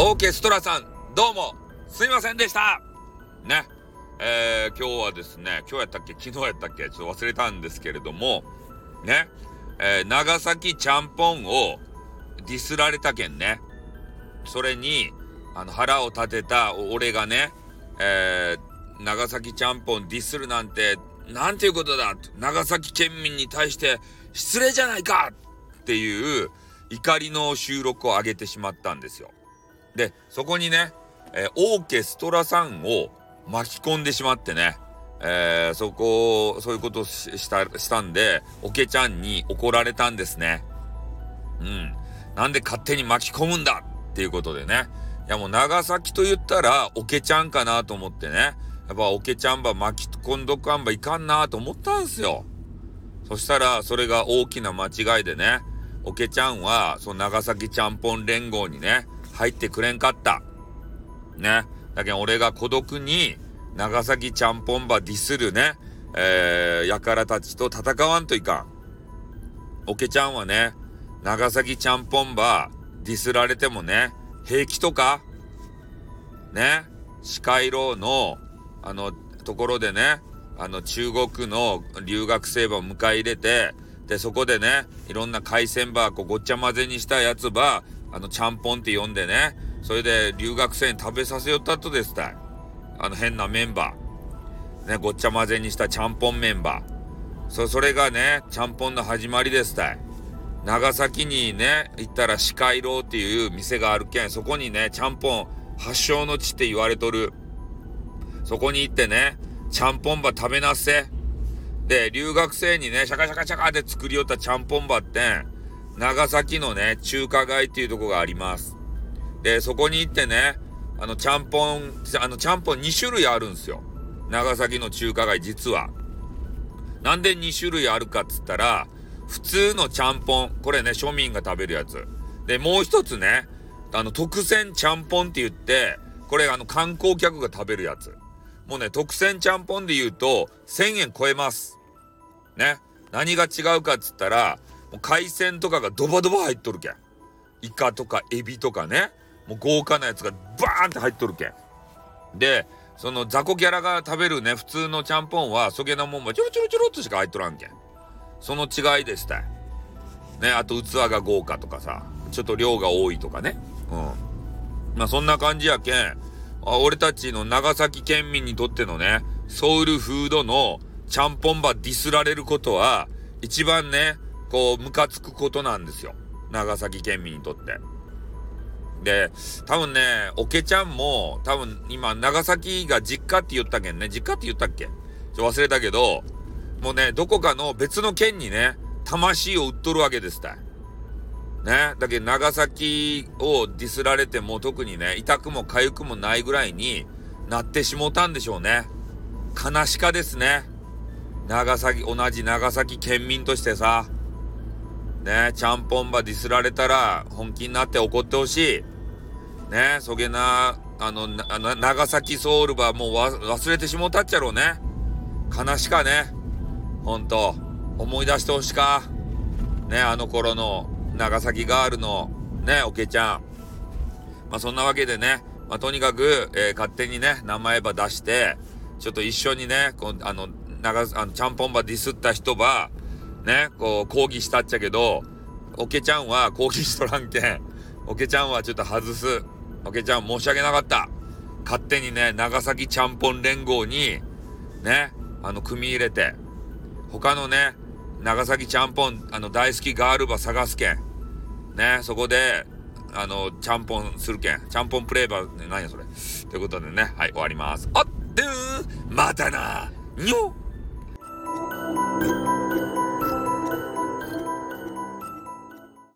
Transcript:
オーケストラさん、どうも、すいませんでしたね。えー、今日はですね、今日やったっけ？昨日やったっけ？ちょっと忘れたんですけれども、ね。えー、長崎ちゃんぽんをディスられたけんね。それに、あの、腹を立てた俺がね、えー、長崎ちゃんぽんディスるなんて、なんていうことだ？長崎県民に対して失礼じゃないかっていう怒りの収録を上げてしまったんですよ。で、そこにね、えー、オーケストラさんを巻き込んでしまってね、えー、そこを、そういうことをした、したんで、オケちゃんに怒られたんですね。うん。なんで勝手に巻き込むんだっていうことでね。いやもう長崎と言ったら、オケちゃんかなと思ってね。やっぱオケちゃんば巻き込んどかんばいかんなと思ったんすよ。そしたら、それが大きな間違いでね、オケちゃんは、その長崎ちゃんぽん連合にね、入ってくれんかった。ね。だけど俺が孤独に、長崎ちゃんぽんばディスるね、えー、やからたちと戦わんといかん。オケちゃんはね、長崎ちゃんぽんばディスられてもね、平気とか、ね、視界楼の、あの、ところでね、あの、中国の留学生ば迎え入れて、で、そこでね、いろんな海鮮ば、こ、ごっちゃ混ぜにしたやつば、あの、ちゃんぽんって呼んでね、それで留学生に食べさせよったとですたい。あの、変なメンバー。ね、ごっちゃ混ぜにしたちゃんぽんメンバー。そ、それがね、ちゃんぽんの始まりですたい。長崎にね、行ったら四海楼っていう店があるけん、そこにね、ちゃんぽん発祥の地って言われとる。そこに行ってね、ちゃんぽんば食べなっせ。で、留学生にね、シャカシャカシャカって作りよったちゃんぽんばってん、長崎のね、中華街っていうとこがあります。で、そこに行ってね、あの、ちゃんぽん、あの、ちゃんぽん2種類あるんですよ。長崎の中華街、実は。なんで2種類あるかっつったら、普通のちゃんぽん、これね、庶民が食べるやつ。で、もう一つね、あの、特選ちゃんぽんって言って、これあの、観光客が食べるやつ。もうね、特選ちゃんぽんで言うと、1000円超えます。ね。何が違うかっつったら、もう海鮮とかがドバドバ入っとるけん。イカとかエビとかね。もう豪華なやつがバーンって入っとるけん。で、その雑魚キャラが食べるね、普通のちゃんぽんは、そげなもんはちょろちょろちょろっとしか入っとらんけん。その違いでしたね、あと器が豪華とかさ、ちょっと量が多いとかね。うん。まあそんな感じやけん。俺たちの長崎県民にとってのね、ソウルフードのちゃんぽんばディスられることは、一番ね、こう、ムカつくことなんですよ。長崎県民にとって。で、多分ね、おけちゃんも、多分今、長崎が実家って言ったけんね、実家って言ったっけ？ちょ忘れたけど、もうね、どこかの別の県にね、魂を売っとるわけですたい。ね？だけど長崎をディスられても特にね、痛くも痒くもないぐらいになってしもたんでしょうね。悲しかですね。長崎、同じ長崎県民としてさ、ね、ちゃんぽんばディスられたら本気になって怒ってほしい。ね、そげな、あの、あの長崎ソウルばもう忘れてしもたっちゃろうね。悲しかね。ほんと、思い出してほしか。ね、あの頃の長崎ガールのね、おけちゃん。まあそんなわけでね、まあとにかく、えー、勝手にね、名前ば出して、ちょっと一緒にね、こあの、長、あの、ちゃんぽんばディスった人ば、ね、こう、抗議したっちゃけど、おけちゃんは抗議しとらんけん、おけちゃんはちょっと外す。おけちゃん申し訳なかった。勝手にね、長崎ちゃんぽん連合に、ね、あの、組み入れて、他のね、長崎ちゃんぽん、あの、大好きガールば探すけん。ね、そこで、あの、ちゃんぽんするけん。ちゃんぽんプレイバー、何やそれ。ということでね、はい、終わります。あっ、でーまたなにょ